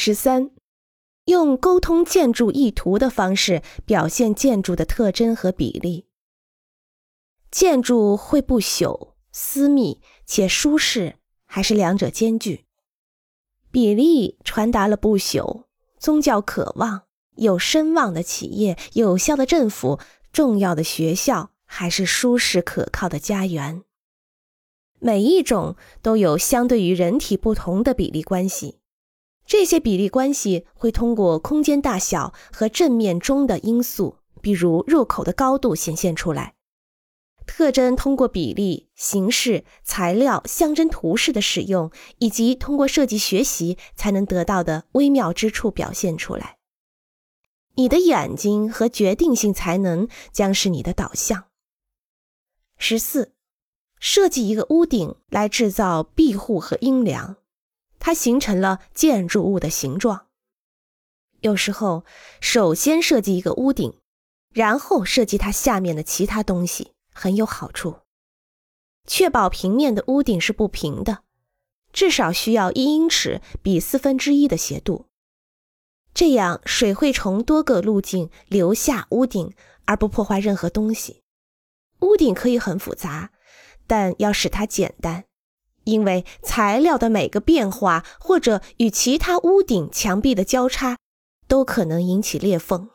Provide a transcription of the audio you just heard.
十三，用沟通建筑意图的方式表现建筑的特征和比例。建筑会不朽、私密且舒适，还是两者兼具？比例传达了不朽、宗教渴望、有声望的企业、有效的政府、重要的学校，还是舒适可靠的家园？每一种都有相对于人体不同的比例关系，这些比例关系会通过空间大小和正面中的因素，比如入口的高度显现出来。特征通过比例、形式、材料、象征图式的使用，以及通过设计学习才能得到的微妙之处表现出来。你的眼睛和决定性才能将是你的导向。十四，设计一个屋顶来制造庇护和阴凉，它形成了建筑物的形状。有时候，首先设计一个屋顶，然后设计它下面的其他东西。很有好处。确保平面的屋顶是不平的，至少需要一英尺比四分之一的斜度，这样水会从多个路径流下屋顶，而不破坏任何东西。屋顶可以很复杂，但要使它简单，因为材料的每个变化或者与其他屋顶墙壁的交叉，都可能引起裂缝。